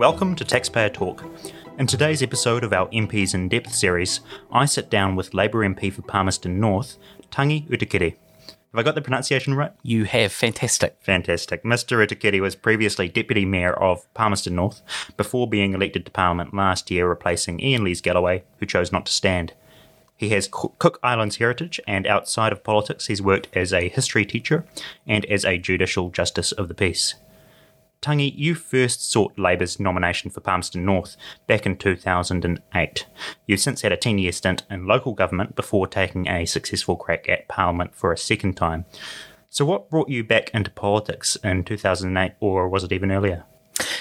Welcome to Taxpayer Talk. In today's episode of our MPs in Depth series, I sit down with Labour MP for Palmerston North, Tangi Utikere. Have I got the pronunciation right? You have. Fantastic. Fantastic. Mr. Utikere was previously Deputy Mayor of Palmerston North before being elected to Parliament last year, replacing Ian Lees-Galloway, who chose not to stand. He has Cook Islands heritage, and outside of politics, he's worked as a history teacher and as a judicial justice of the peace. Tangi, you first sought Labour's nomination for Palmerston North back in 2008. You've since had a 10 year stint in local government before taking a successful crack at Parliament for a second time. So, what brought you back into politics in 2008, or was it even earlier?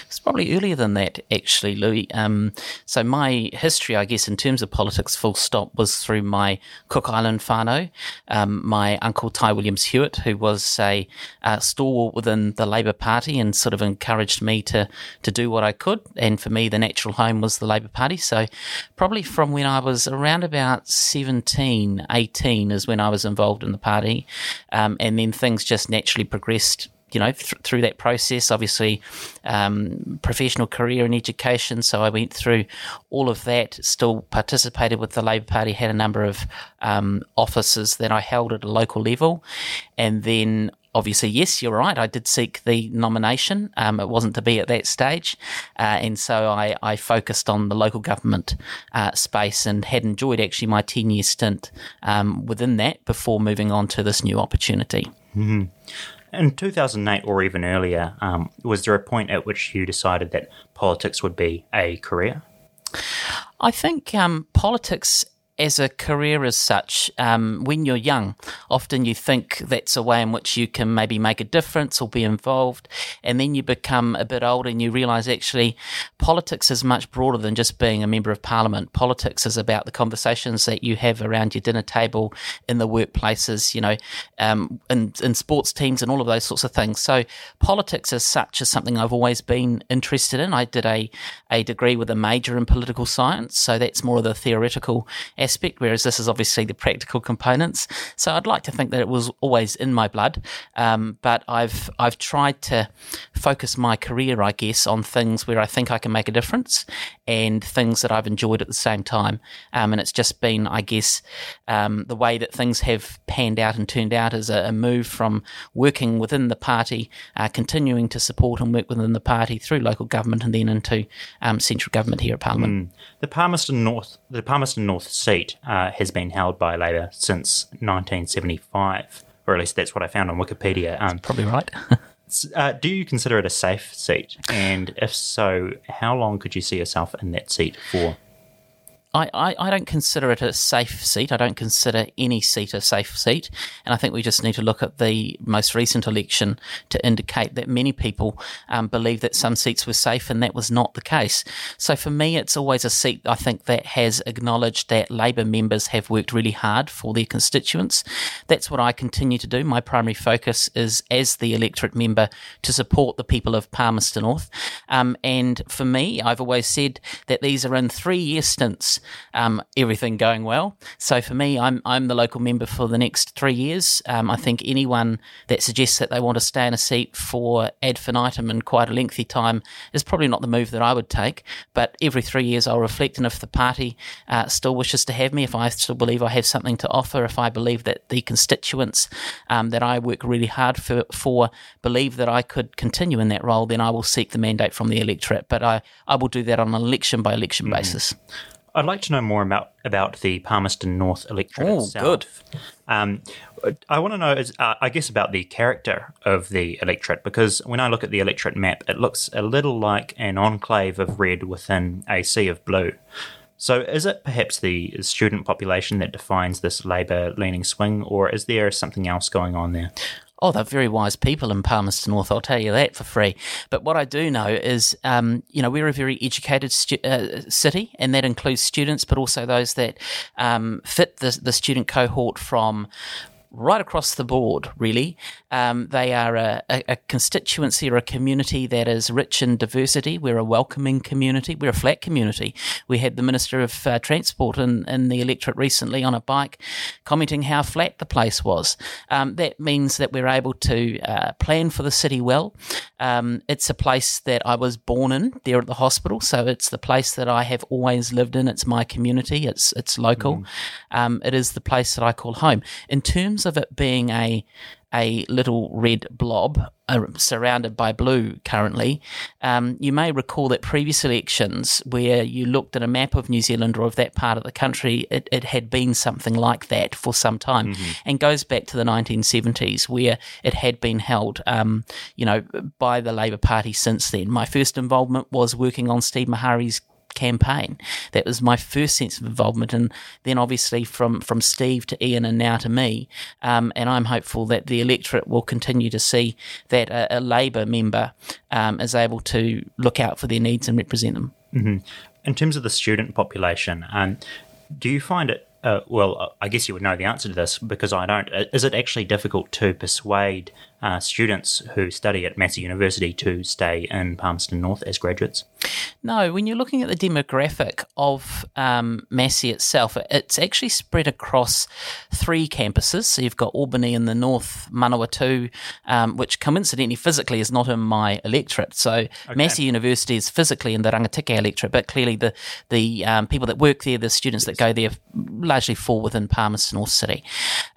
It's probably earlier than that, actually, Louis. Um, so my history, I guess, in terms of politics, full stop, was through my Cook Island whānau, um, my uncle Ty Williams Hewitt, who was a uh, stalwart within the Labour Party and sort of encouraged me to to do what I could. And for me, the natural home was the Labour Party. So probably from when I was around about 17, 18 is when I was involved in the party, um, and then things just naturally progressed you know, th- through that process, obviously, um, professional career in education. So I went through all of that, still participated with the Labour Party, had a number of um, offices that I held at a local level. And then obviously, yes, you're right. I did seek the nomination. Um, it wasn't to be at that stage. Uh, and so I, I, focused on the local government uh, space and had enjoyed actually my 10 year stint um, within that before moving on to this new opportunity. Mm-hmm. In 2008 or even earlier, um, was there a point at which you decided that politics would be a career? I think um, politics as a career as such, um, when you're young, often you think that's a way in which you can maybe make a difference or be involved. And then you become a bit older and you realize actually politics is much broader than just being a member of parliament. Politics is about the conversations that you have around your dinner table, in the workplaces, you know, um, in, in sports teams and all of those sorts of things. So politics as such is something I've always been interested in. I did a, a degree with a major in political science. So that's more of the theoretical aspect aspect, whereas this is obviously the practical components. So I'd like to think that it was always in my blood, um, but I've I've tried to focus my career, I guess, on things where I think I can make a difference and things that I've enjoyed at the same time. Um, and it's just been, I guess, um, the way that things have panned out and turned out as a, a move from working within the party, uh, continuing to support and work within the party through local government, and then into um, central government here at Parliament. Mm. The Palmerston North, the Palmerston North seat seat uh, has been held by Labor since 1975, or at least that's what I found on Wikipedia. Um, probably right. uh, do you consider it a safe seat? And if so, how long could you see yourself in that seat for? I, I, I, don't consider it a safe seat. I don't consider any seat a safe seat. And I think we just need to look at the most recent election to indicate that many people um, believe that some seats were safe and that was not the case. So for me, it's always a seat I think that has acknowledged that Labor members have worked really hard for their constituents. That's what I continue to do. My primary focus is as the electorate member to support the people of Palmerston North. Um, and for me, I've always said that these are in three year stints um, everything going well. So for me, I'm I'm the local member for the next three years. Um, I think anyone that suggests that they want to stay in a seat for ad infinitum and quite a lengthy time is probably not the move that I would take. But every three years, I'll reflect, and if the party uh, still wishes to have me, if I still believe I have something to offer, if I believe that the constituents um, that I work really hard for, for believe that I could continue in that role, then I will seek the mandate from the electorate. But I, I will do that on an election by election mm. basis. I'd like to know more about, about the Palmerston North electorate oh, itself. good. Um, I want to know, is, uh, I guess, about the character of the electorate because when I look at the electorate map, it looks a little like an enclave of red within a sea of blue. So, is it perhaps the student population that defines this Labour leaning swing, or is there something else going on there? Oh, they're very wise people in Palmerston North, I'll tell you that for free. But what I do know is, um, you know, we're a very educated stu- uh, city, and that includes students, but also those that um, fit the, the student cohort from right across the board, really. Um, they are a, a, a, constituency or a community that is rich in diversity. We're a welcoming community. We're a flat community. We had the Minister of uh, Transport in, in the electorate recently on a bike commenting how flat the place was. Um, that means that we're able to uh, plan for the city well. Um, it's a place that I was born in there at the hospital, so it's the place that I have always lived in. It's my community. It's it's local. Mm. it is the place that I call home. In terms of it being a a little red blob uh, surrounded by blue currently. Um, you may recall that previous elections, where you looked at a map of New Zealand or of that part of the country, it, it had been something like that for some time mm-hmm. and goes back to the 1970s, where it had been held, um, you know, by the Labour Party since then. My first involvement was working on Steve Maharey's campaign. That was my first sense of involvement, and then obviously from from Steve to Ian and now to me. Um, and I'm hopeful that the electorate will continue to see that a, a Labor member um, is able to look out for their needs and represent them. Mm-hmm. In terms of the student population, um, do you find it uh, well, I guess you would know the answer to this because I don't. Is it actually difficult to persuade uh, students who study at Massey University to stay in Palmerston North as graduates? No, when you're looking at the demographic of um, Massey itself, it's actually spread across three campuses. So you've got Albany in the north, Manawatu, um, which coincidentally physically is not in my electorate. So okay. Massey University is physically in the Rangitikei electorate, but clearly the the um, people that work there, the students that go there, largely fall within Palmerston North City.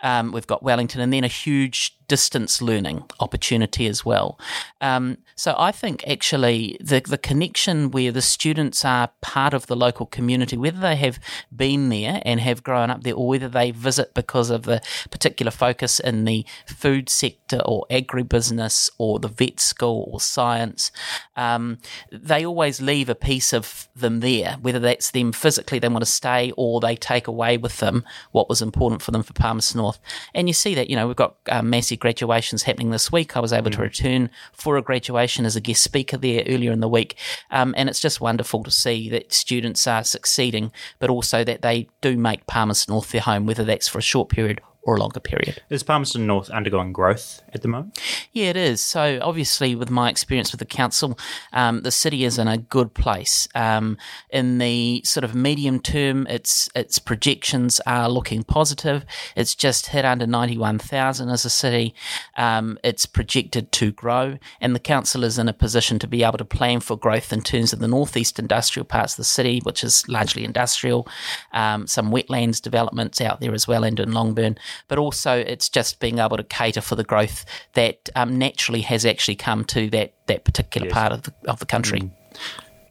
Um, we've got Wellington, and then a huge distance learning opportunity as well. Um, so I think actually the the connection where the students are part of the local community, whether they have been there and have grown up there, or whether they visit because of the particular focus in the food sector or agribusiness or the vet school or science, um, they always leave a piece of them there. Whether that's them physically, they want to stay, or they take away with them what was important for them for Palmerston North. And you see that you know we've got um, massive graduations happening this week. I was able mm. to return for a graduation as a guest speaker there earlier in the week. Um, and it's just wonderful to see that students are succeeding, but also that they do make Palmerston North their home, whether that's for a short period or a longer period. Is Palmerston North undergoing growth at the moment? Yeah, it is. So, obviously, with my experience with the council, um, the city is in a good place. Um, in the sort of medium term, its its projections are looking positive. It's just hit under ninety one thousand as a city. Um, it's projected to grow, and the council is in a position to be able to plan for growth in terms of the northeast industrial parts of the city, which is largely industrial. Um, some wetlands developments out there as well, and in Longburn but also it's just being able to cater for the growth that um, naturally has actually come to that, that particular yes. part of the, of the country. Mm.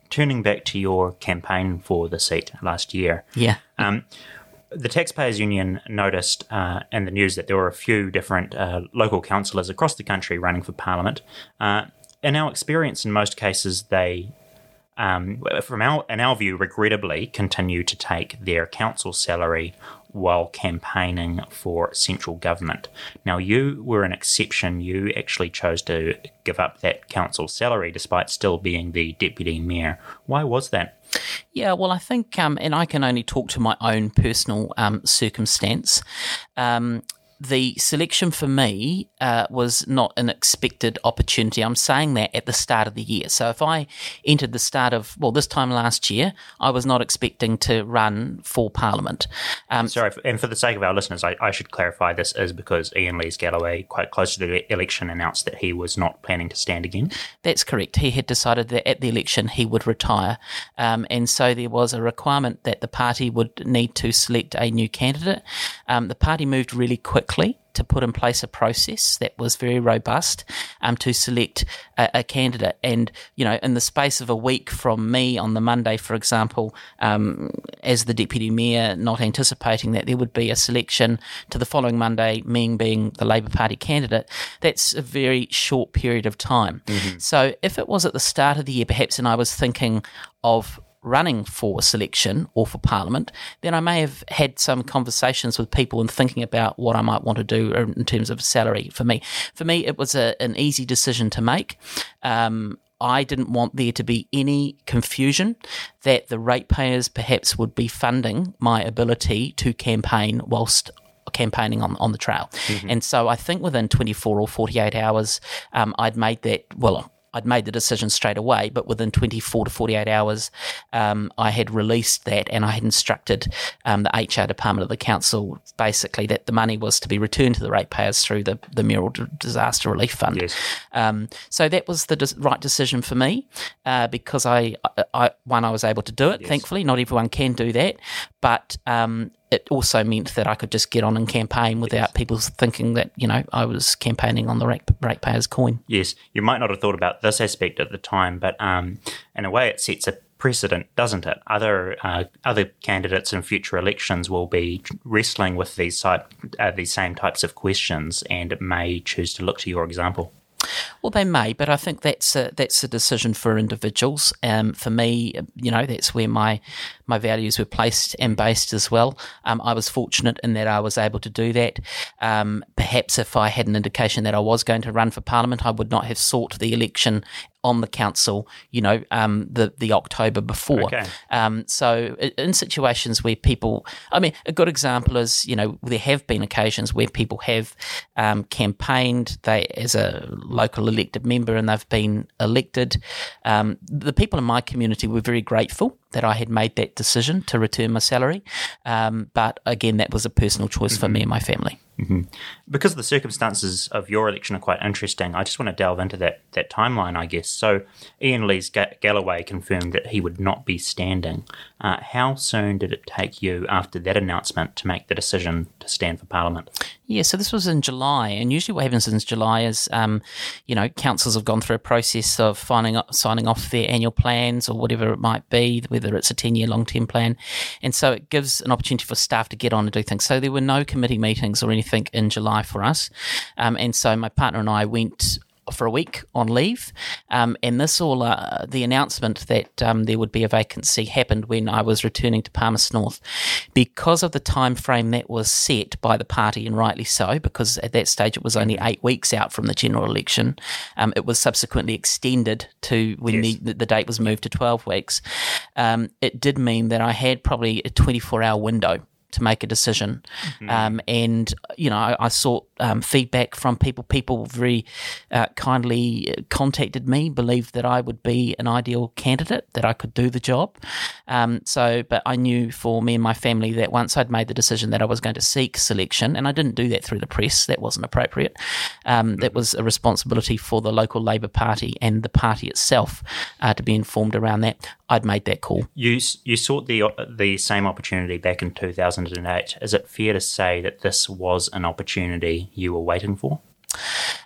Turning back to your campaign for the seat last year. Yeah. Um, the Taxpayers Union noticed uh, in the news that there were a few different uh, local councillors across the country running for Parliament. Uh, in our experience, in most cases, they um, from our in our view, regrettably, continue to take their council salary while campaigning for central government. Now, you were an exception. You actually chose to give up that council salary despite still being the deputy mayor. Why was that? Yeah, well, I think, um, and I can only talk to my own personal um, circumstance. Um, the selection for me uh, was not an expected opportunity. I'm saying that at the start of the year. So if I entered the start of, well, this time last year, I was not expecting to run for Parliament. Um, Sorry, and for the sake of our listeners, I, I, should clarify this is because Ian Lees-Galloway, quite close to the election, announced that he was not planning to stand again. That's correct. He had decided that at the election he would retire. Um, and so there was a requirement that the party would need to select a new candidate. Um, the party moved really quickly to put in place a process that was very robust um, to select a, a, candidate. And, you know, in the space of a week from me on the Monday, for example, um, as the deputy mayor, not anticipating that there would be a selection to the following Monday, me being the Labour Party candidate, that's a very short period of time. Mm-hmm. So if it was at the start of the year, perhaps, and I was thinking of running for selection or for parliament, then I may have had some conversations with people and thinking about what I might want to do in terms of salary for me. For me, it was a, an easy decision to make. Um, I didn't want there to be any confusion that the ratepayers perhaps would be funding my ability to campaign whilst campaigning on on the trail. And so I think within 24 or 48 hours, um, I'd made that. Well, I'd made the decision straight away, but within 24 to 48 hours, um, I had released that and I had instructed um, the HR department of the council basically that the money was to be returned to the ratepayers through the, the Mayoral Disaster Relief Fund. Yes. Um, so that was the des- right decision for me uh, because I, I, I, one, I was able to do it, thankfully. Not everyone can do that, but um, it also meant that I could just get on and campaign without people thinking that, you know, I was campaigning on the rate, ratepayers coin. Yes, you might not have thought about this aspect at the time, but um, in a way, it sets a precedent, doesn't it? Other uh, other candidates in future elections will be wrestling with these type, uh, these same types of questions, and may choose to look to your example. Well, they may, but I think that's a, that's a decision for individuals. Um, for me, you know, that's where my my values were placed and based as well. Um, I was fortunate in that I was able to do that. Um, perhaps if I had an indication that I was going to run for parliament, I would not have sought the election on the council, you know, um, the the October before. Okay. Um, so in situations where people, I mean, a good example is, you know, there have been occasions where people have um, campaigned they as a local elected member and they've been elected. Um, the people in my community were very grateful that I had made that decision to return my salary, um, but again, that was a personal choice for me and my family. Because the circumstances of your election are quite interesting, I just want to delve into that that timeline, I guess. So, Ian Lees Ga- Galloway confirmed that he would not be standing. Uh, how soon did it take you after that announcement to make the decision to stand for Parliament? Yeah, so this was in July, and usually what happens in July is, um, you know, councils have gone through a process of finding, signing off their annual plans or whatever it might be, whether it's a 10 year long term plan. And so it gives an opportunity for staff to get on and do things. So there were no committee meetings or anything in July for us. Um, and so my partner and I went for a week on leave, um, and this all uh, the announcement that um, there would be a vacancy happened when I was returning to Palmerston North, because of the time frame that was set by the party, and rightly so, because at that stage it was only eight weeks out from the general election. Um, it was subsequently extended to when Yes. the, the date was moved to twelve weeks. Um, it did mean that I had probably a twenty four hour window to make a decision. Um, and, you know, I, I sought um, feedback from people. People very uh, kindly contacted me, believed that I would be an ideal candidate, that I could do the job. Um, so, but I knew for me and my family that once I'd made the decision that I was going to seek selection, and I didn't do that through the press, that wasn't appropriate. Um, That was a responsibility for the local Labor Party and the party itself uh, to be informed around that. I'd made that call. You you sought the the same opportunity back in 2008. Is it fair to say that this was an opportunity you were waiting for?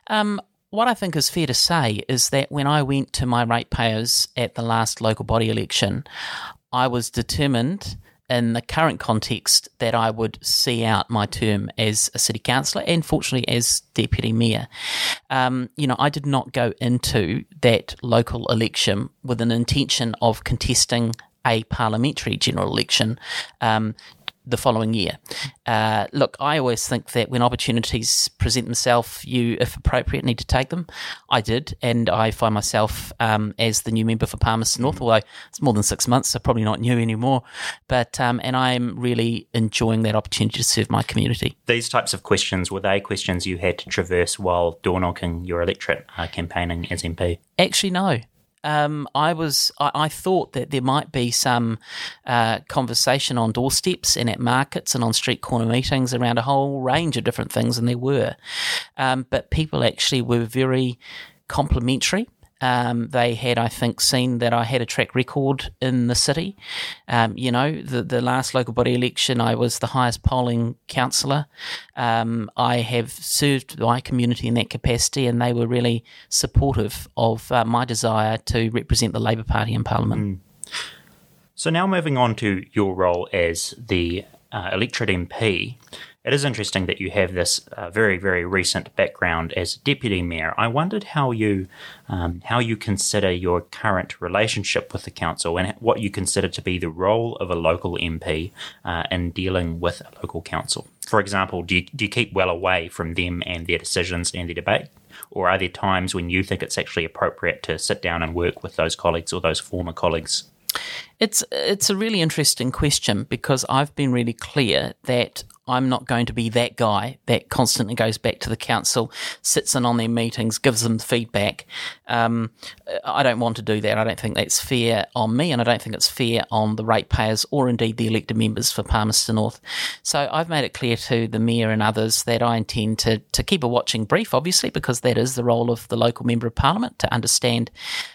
Um, what I think is fair to say is that when I went to my ratepayers at the last local body election, I was determined in the current context that I would see out my term as a city councillor and fortunately as deputy mayor. Um, you know, I did not go into that local election with an intention of contesting a parliamentary general election. Um, the following year. Uh, look, I always think that when opportunities present themselves, you, if appropriate, need to take them. I did, and I find myself um, as the new member for Palmerston North, although it's more than six months, so probably not new anymore. But um, and I'm really enjoying that opportunity to serve my community. These types of questions were they questions you had to traverse while door knocking your electorate, uh, campaigning as MP? Actually, no. Um, I was. I, I thought that there might be some uh, conversation on doorsteps and at markets and on street corner meetings around a whole range of different things, and there were. Um, but people actually were very complimentary. Um, they had, I think, seen that I had a track record in the city. Um, you know, the the last local body election, I was the highest polling councillor. Um, I have served my community in that capacity, and they were really supportive of uh, my desire to represent the Labor Party in Parliament. So now moving on to your role as the uh, electorate MP, it is interesting that you have this uh, very very recent background as deputy mayor. I wondered how you um, how you consider your current relationship with the council and what you consider to be the role of a local MP uh, in dealing with a local council. For example, do you, do you keep well away from them and their decisions and their debate? Or are there times when you think it's actually appropriate to sit down and work with those colleagues or those former colleagues? It's it's a really interesting question because I've been really clear that I'm not going to be that guy that constantly goes back to the council, sits in on their meetings, gives them feedback. Um, I don't want to do that. I don't think that's fair on me, and I don't think it's fair on the ratepayers or indeed the elected members for Palmerston North. So I've made it clear to the mayor and others that I intend to to keep a watching brief, obviously, because that is the role of the local member of parliament to understand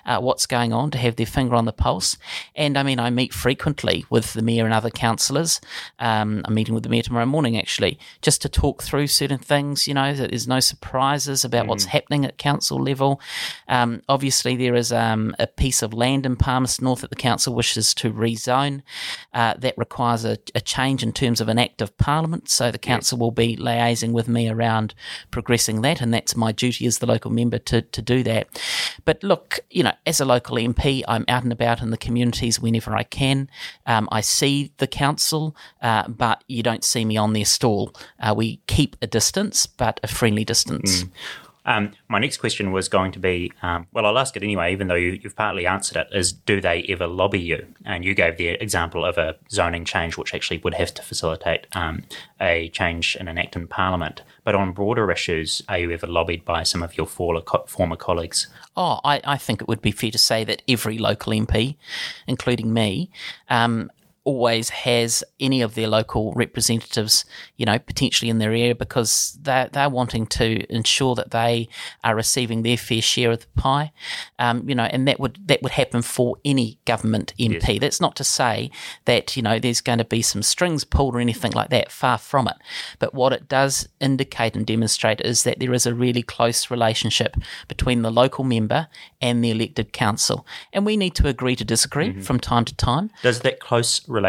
uh, what's going on, to have their finger on the pulse. And I mean, I meet frequently with the mayor and other councillors. Um, I'm meeting with the mayor tomorrow morning, actually, just to talk through certain things. You know, there's no surprises about mm. what's happening at council level. Um, obviously, there is um, a piece of land in Palmerston North that the council wishes to rezone. Uh, that requires a, a, change in terms of an act of parliament. So the council yes. will be liaising with me around progressing that, and that's my duty as the local member to, to do that. But look, you know, as a local MP, I'm out and about in the communities whenever I can. Um, I see the council, uh, but you don't see me on their stall. Uh, we keep a distance, but a friendly distance. Mm. Um, my next question was going to be um, well, I'll ask it anyway, even though you, have partly answered it is do they ever lobby you? And you gave the example of a zoning change, which actually would have to facilitate um, a change in an act in Parliament. But on broader issues, are you ever lobbied by some of your former, former colleagues? Oh, I, I think it would be fair to say that every local MP, including me, um, always has any of their local representatives, you know, potentially in their area because they're, they're wanting to ensure that they are receiving their fair share of the pie. Um, you know, and that would that would happen for any government MP. Yes. That's not to say that, you know, there's going to be some strings pulled or anything like that. Far from it. But what it does indicate and demonstrate is that there is a really close relationship between the local member and the elected council. And we need to agree to disagree mm-hmm. from time to time. Does that close relationship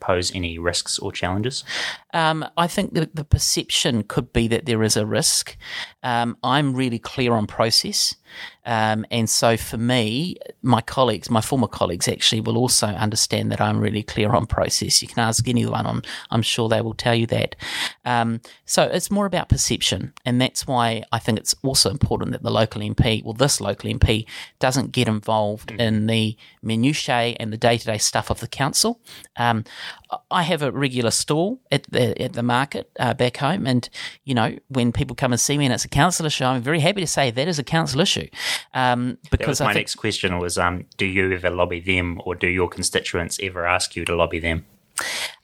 pose any risks or challenges? Um, I think that the perception could be that there is a risk. Um, I'm really clear on process. Um, and so for me, my colleagues, my former colleagues actually will also understand that I'm really clear on process. You can ask anyone, I'm, I'm sure they will tell you that. Um, so it's more about perception. And that's why I think it's also important that the local MP, well, this local MP, doesn't get involved mm. in the minutiae and the day to day stuff of the council. Um, I have a regular stall at the at the market uh, back home, and you know when people come and see me and it's a council issue, I'm very happy to say that is a council issue. Um, because my next question was, um, do you ever lobby them, or do your constituents ever ask you to lobby them?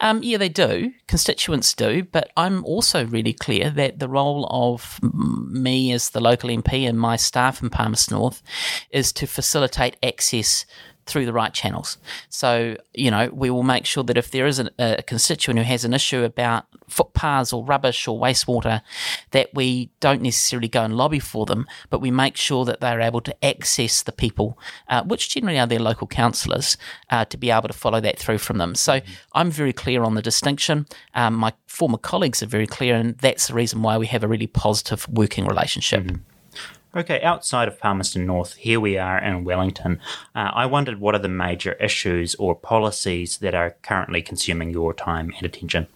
Um, yeah, they do. Constituents do, but I'm also really clear that the role of me as the local MP and my staff in Palmerston North is to facilitate access through the right channels. So, you know, we will make sure that if there is a, a constituent who has an issue about footpaths or rubbish or wastewater, that we don't necessarily go and lobby for them, but we make sure that they're able to access the people, uh, which generally are their local councillors, uh, to be able to follow that through from them. So. I'm very clear on the distinction. Um, my former colleagues are very clear, and that's the reason why we have a really positive working relationship. Mm-hmm. Okay, outside of Palmerston North, here we are in Wellington. Uh, I wondered what are the major issues or policies that are currently consuming your time and attention?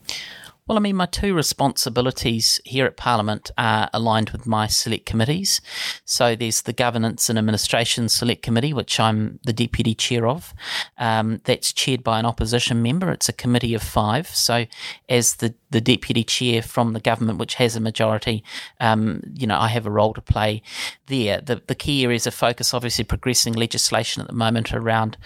Well, I mean, my two responsibilities here at Parliament are aligned with my select committees. So there's the Governance and Administration Select Committee, which I'm the deputy chair of. Um, that's chaired by an opposition member. It's a committee of five. So as the the deputy chair from the government, which has a majority, um, you know, I have a role to play there. The, the key areas of focus, obviously, progressing legislation at the moment around,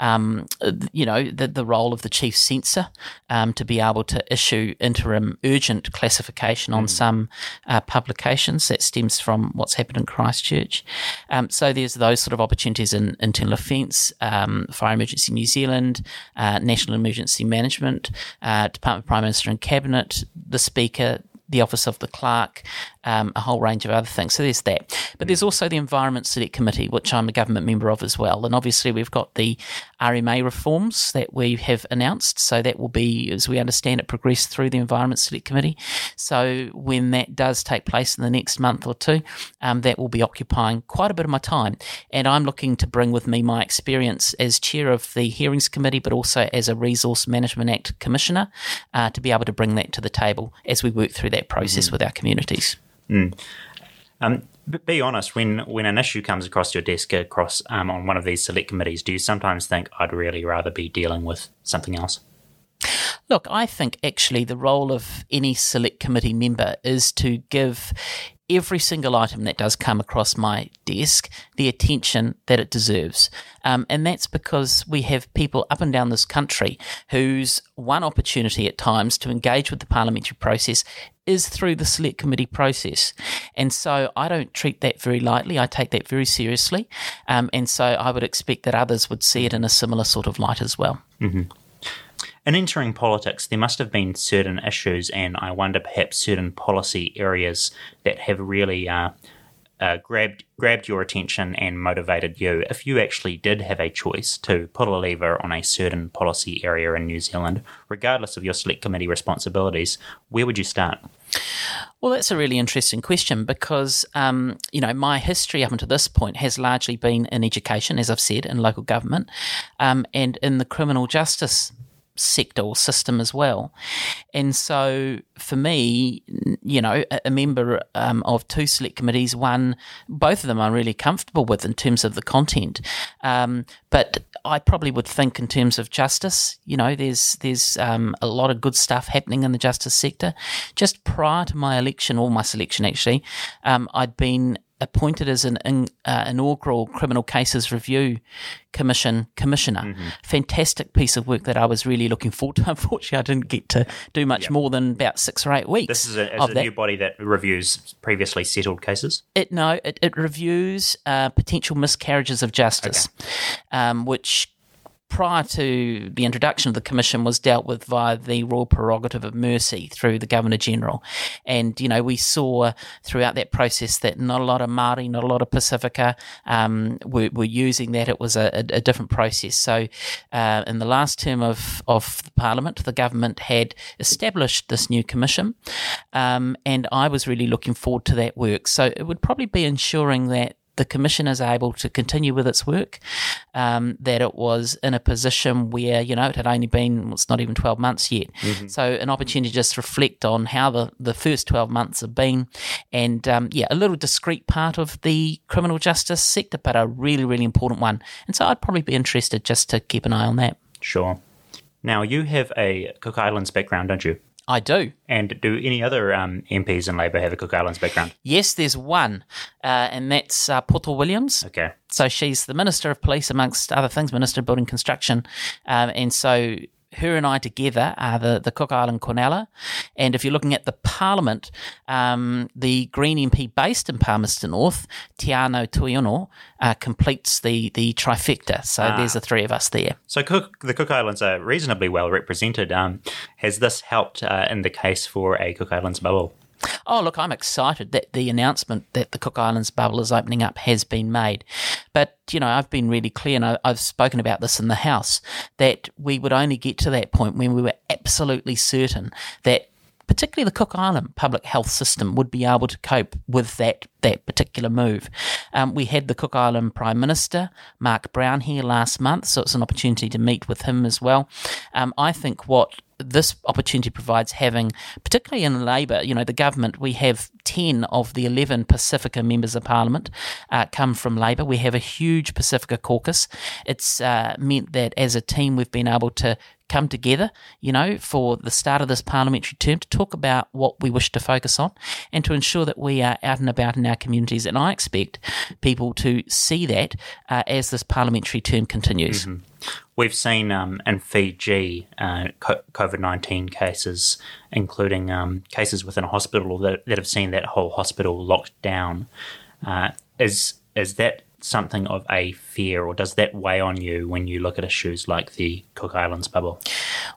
um, you know, the, the role of the chief censor um, to be able to issue interim urgent classification on mm. some uh, publications that stems from what's happened in Christchurch. Um, so there's those sort of opportunities in internal offence, um, Fire Emergency New Zealand, uh, National Emergency Management, uh, Department of Prime Minister and Cabinet, the Speaker, the Office of the Clerk, um, a whole range of other things. So there's that. But there's also the Environment Select Committee, which I'm a government member of as well. And obviously, we've got the RMA reforms that we have announced. So that will be, as we understand it, progress through the Environment Select Committee. So when that does take place in the next month or two, um, that will be occupying quite a bit of my time. And I'm looking to bring with me my experience as chair of the Hearings Committee, but also as a Resource Management Act Commissioner uh, to be able to bring that to the table as we work through that process mm-hmm. with our communities. Mm. Um, be honest, when, when an issue comes across your desk across um, on one of these select committees, do you sometimes think I'd really rather be dealing with something else? Look, I think actually the role of any select committee member is to give every single item that does come across my desk the attention that it deserves. Um, and that's because we have people up and down this country whose one opportunity at times to engage with the parliamentary process is through the select committee process. And so I don't treat that very lightly. I take that very seriously. Um, and so I would expect that others would see it in a similar sort of light as well. Mm-hmm. In entering politics, there must have been certain issues, and I wonder perhaps certain policy areas that have really uh, uh, grabbed grabbed your attention and motivated you. If you actually did have a choice to pull a lever on a certain policy area in New Zealand, regardless of your select committee responsibilities, where would you start? Well, that's a really interesting question because, um, you know, my history up until this point has largely been in education, as I've said, in local government, um, and in the criminal justice sector or system as well. And so for me, you know, a, member um, of two select committees, one, both of them I'm really comfortable with in terms of the content. Um, but I probably would think in terms of justice, you know, there's there's um, a lot of good stuff happening in the justice sector. Just prior to my election or my selection, actually, um, I'd been appointed as an in, uh, inaugural criminal cases review commission commissioner. Mm-hmm. Fantastic piece of work that I was really looking forward to. Unfortunately, I didn't get to do much yep. more than about six or eight weeks. This is a, a new body that reviews previously settled cases. It no, it, it reviews uh, potential miscarriages of justice, okay. um, which prior to the introduction of the commission was dealt with via the royal prerogative of mercy through the governor general. And you know we saw throughout that process that not a lot of Māori not a lot of Pacifica um, were, were, using that. It was a, a, a different process. So uh, in the last term of, of the parliament the government had established this new commission um, and I was really looking forward to that work. So it would probably be ensuring that the Commission is able to continue with its work, um, that it was in a position where, you know, it had only been, it's not even 12 months yet. Mm-hmm. So, an opportunity to just reflect on how the, the first 12 months have been. And, um, yeah, a little discreet part of the criminal justice sector, but a really, really important one. And so, I'd probably be interested just to keep an eye on that. Sure. Now, you have a Cook Islands background, don't you? I do. And do any other um, MPs in Labor have a Cook Islands background? Yes, there's one, uh, and that's uh, Poto Williams. Okay. So she's the Minister of Police, amongst other things, Minister of Building Construction. Um, and so her and I together are the, the Cook Island Cornella. And if you're looking at the Parliament, um, the Green MP based in Palmerston North, Teanau Tuiono, uh, completes the, the trifecta. So ah. there's the three of us there. So Cook, the Cook Islands are reasonably well represented. Um, has this helped uh, in the case for a Cook Islands bubble? Oh, look, I'm excited that the announcement that the Cook Islands bubble is opening up has been made. But, you know, I've been really clear, and I, have spoken about this in the House, that we would only get to that point when we were absolutely certain that particularly the Cook Island public health system would be able to cope with that that particular move. Um, we had the Cook Island Prime Minister Mark Brown here last month, so it's an opportunity to meet with him as well. Um, I think what this opportunity provides having, particularly in Labor, you know, the government, we have 10 of the 11 Pacifica members of parliament uh, come from Labor. We have a huge Pacifica caucus. It's uh, meant that as a team, we've been able to come together, you know, for the start of this parliamentary term to talk about what we wish to focus on and to ensure that we are out and about in our communities. And I expect people to see that uh, as this parliamentary term continues. Mm-hmm. We've seen um, in Fiji uh, COVID 19 cases, including um, cases within a hospital that, that, have seen that whole hospital locked down. Uh, is, is that something of a fear, or does that weigh on you when you look at issues like the Cook Islands bubble?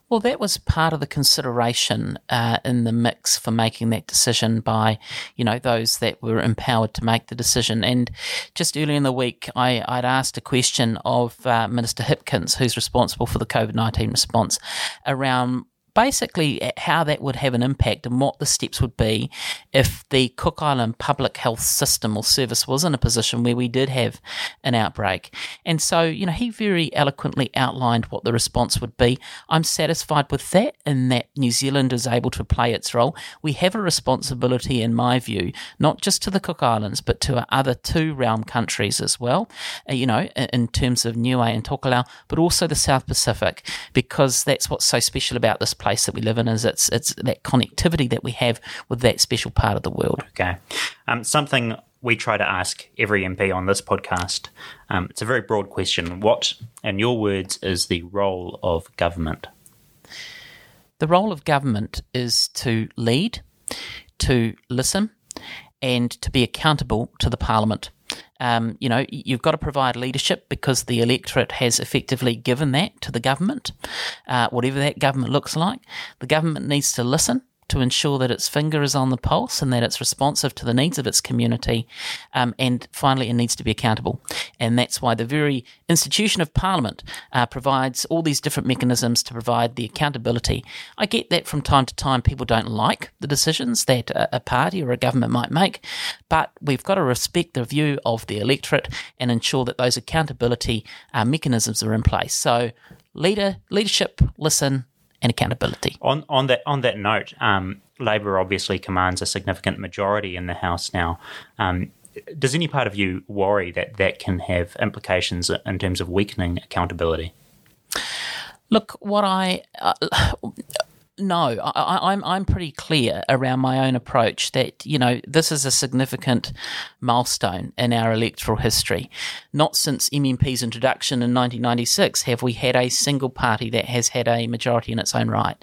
Well, that was part of the consideration uh, in the mix for making that decision by, you know, those that were empowered to make the decision. And just earlier in the week, I, would asked a question of uh, Minister Hipkins, who's responsible for the COVID nineteen response, around basically how that would have an impact and what the steps would be if the Cook Island public health system or service was in a position where we did have an outbreak. And so, you know, he very eloquently outlined what the response would be. I'm satisfied with that and that New Zealand is able to play its role. We have a responsibility, in my view, not just to the Cook Islands, but to our other two realm countries as well, uh, you know, in terms of Niue and Tokelau, but also the South Pacific, because that's what's so special about this place that we live in is it's it's that connectivity that we have with that special part of the world. Okay, um, something we try to ask every MP on this podcast. Um, it's a very broad question. What, in your words, is the role of government? The role of government is to lead, to listen, and to be accountable to the Parliament. Um, you know, you've got to provide leadership because the electorate has effectively given that to the government, uh, whatever that government looks like. The government needs to listen to ensure that its finger is on the pulse and that it's responsive to the needs of its community. Um, and finally, it needs to be accountable. And that's why the very institution of Parliament uh, provides all these different mechanisms to provide the accountability. I get that from time to time people don't like the decisions that a, a party or a government might make, but we've got to respect the view of the electorate and ensure that those accountability uh, mechanisms are in place. So, leader, leadership, listen, and accountability. On on that on that note, um, Labor obviously commands a significant majority in the House now. Um, does any part of you worry that that can have implications in terms of weakening accountability? Look, what I uh, no, I, am I'm, I'm pretty clear around my own approach that you know this is a significant milestone in our electoral history. Not since MMP's introduction in 1996 have we had a single party that has had a majority in its own right.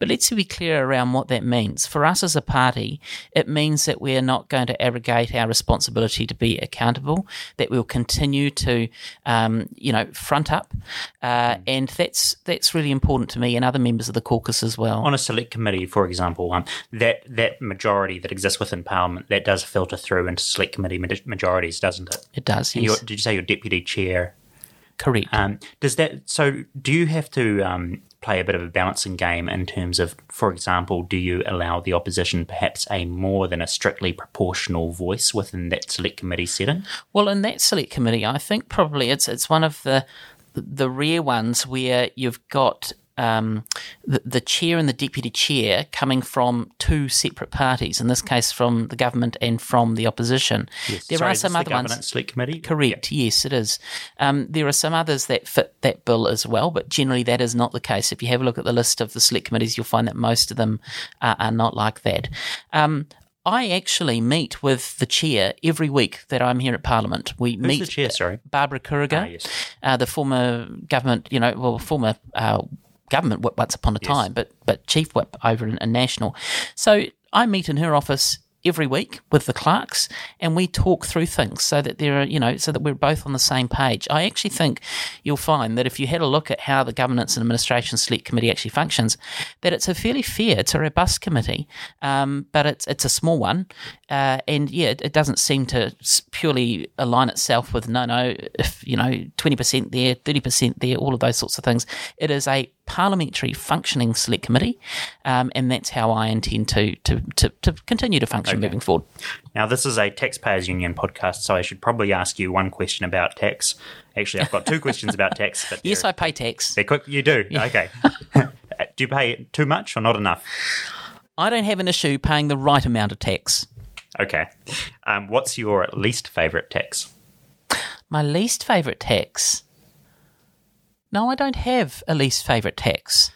But let's be clear around what that means. For us as a party, it means that we are not going to abrogate our responsibility to be accountable. That we'll continue to, um, you know, front up, uh, and that's that's really important to me and other members of the caucus as well. On a select committee, for example, um, that that majority that exists within Parliament that does filter through into select committee majorities, doesn't it? It does. Yes. Your, did you say your deputy chair? Correct. Um, does that so? Do you have to um, play a bit of a balancing game in terms of, for example, do you allow the opposition perhaps a more than a strictly proportional voice within that select committee setting? Well, in that select committee, I think probably it's it's one of the the rare ones where you've got um, the, the, chair and the deputy chair coming from two separate parties, in this case from the government and from the opposition. Yes. There Sorry, are some other ones. Select committee? Correct, yes, it is. Um, there are some others that fit that bill as well, but generally that is not the case. If you have a look at the list of the select committees, you'll find that most of them are, are not like that. Um, I actually meet with the chair every week that I'm here at Parliament. We Who's meet the chair, sorry? Barbara Kuriger, ah, yes. uh, the former government, you know, well, former uh, government whip once upon a yes. time, but but chief whip over in, in national. So I meet in her office every week with the clerks and we talk through things so that there are you know so that we're both on the same page i actually think you'll find that if you had a look at how the governance and administration select committee actually functions that it's a fairly fair it's a robust committee um, but it's it's a small one uh, and yeah it, it, doesn't seem to purely align itself with no no if you know 20% there 30% there all of those sorts of things it is a parliamentary functioning select committee, um, and that's how I intend to to, to, to continue to function okay. moving forward. Now, this is a taxpayers union podcast, so I should probably ask you one question about tax. Actually, I've got two questions about tax. But yes, I pay tax. They're quick. You do. Yeah. Okay. do you pay too much or not enough? I don't have an issue paying the right amount of tax. Okay. Um, what's your least favourite tax? My least favourite tax. No, I don't have a least favourite tax.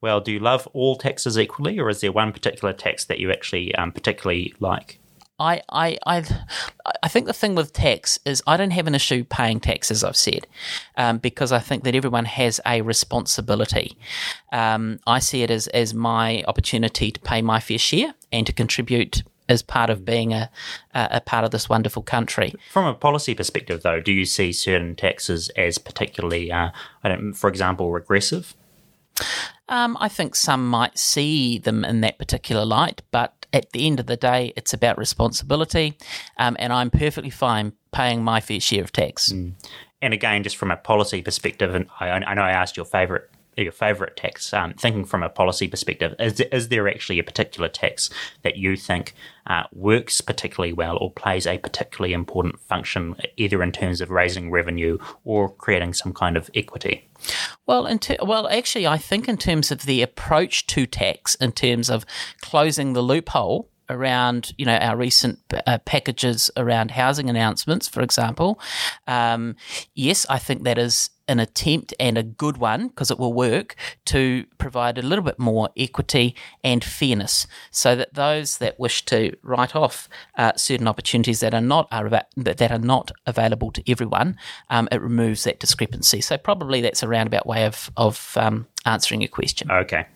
Well, do you love all taxes equally, or is there one particular tax that you actually um, particularly like? I, I, I, I think the thing with tax is I don't have an issue paying tax, as I've said, um, because I think that everyone has a responsibility. Um, I see it as, as my opportunity to pay my fair share and to contribute as part of being a, a part of this wonderful country. From a policy perspective, though, do you see certain taxes as particularly, uh, I don't, for example, regressive? Um, I think some might see them in that particular light, but at the end of the day, it's about responsibility, um, and I'm perfectly fine paying my fair share of tax. Mm. And again, just from a policy perspective, and I, I know I asked your favourite your favourite tax? Um, thinking from a policy perspective, is is there actually a particular tax that you think uh, works particularly well or plays a particularly important function, either in terms of raising revenue or creating some kind of equity? Well, ter- well, actually, I think in terms of the approach to tax, in terms of closing the loophole around you know our recent uh, packages around housing announcements, for example. Um, yes, I think that is an attempt and a good one because it will work to provide a little bit more equity and fairness, so that those that wish to write off uh, certain opportunities that are not are that are not available to everyone, um, it removes that discrepancy. So probably that's a roundabout way of of um, answering your question. Okay.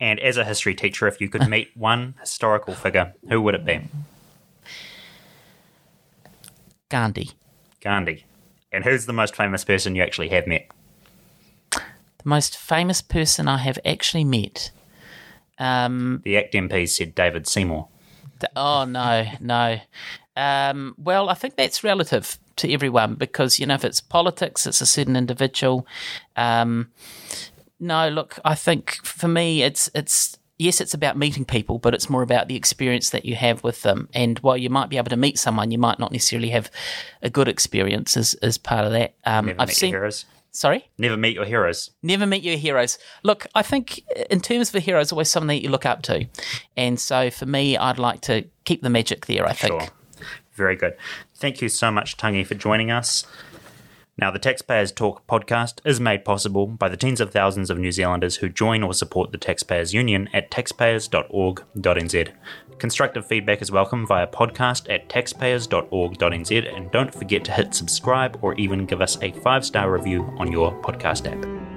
And as a history teacher, if you could meet one historical figure, who would it be? Gandhi. Gandhi. And who's the most famous person you actually have met? The most famous person I have actually met. Um, the ACT MP said David Seymour. The, oh, no, no. Um, well, I think that's relative to everyone because, you know, if it's politics, it's a certain individual. Um, no, look, I think for me, it's it's yes, it's about meeting people, but it's more about the experience that you have with them. And while you might be able to meet someone, you might not necessarily have a good experience as, as part of that. Um, Never I've seen heroes. Sorry? Never meet your heroes. Never meet your heroes. Look, I think in terms of a hero, it's always something that you look up to. And so for me, I'd like to keep the magic there, I think. Sure. Very good. Thank you so much, Tangi, for joining us. Now, the Taxpayers Talk podcast is made possible by the tens of thousands of New Zealanders who join or support the Taxpayers Union at taxpayers.org.nz. Constructive feedback is welcome via podcast at taxpayers.org.nz and don't forget to hit subscribe or even give us a five star review on your podcast app.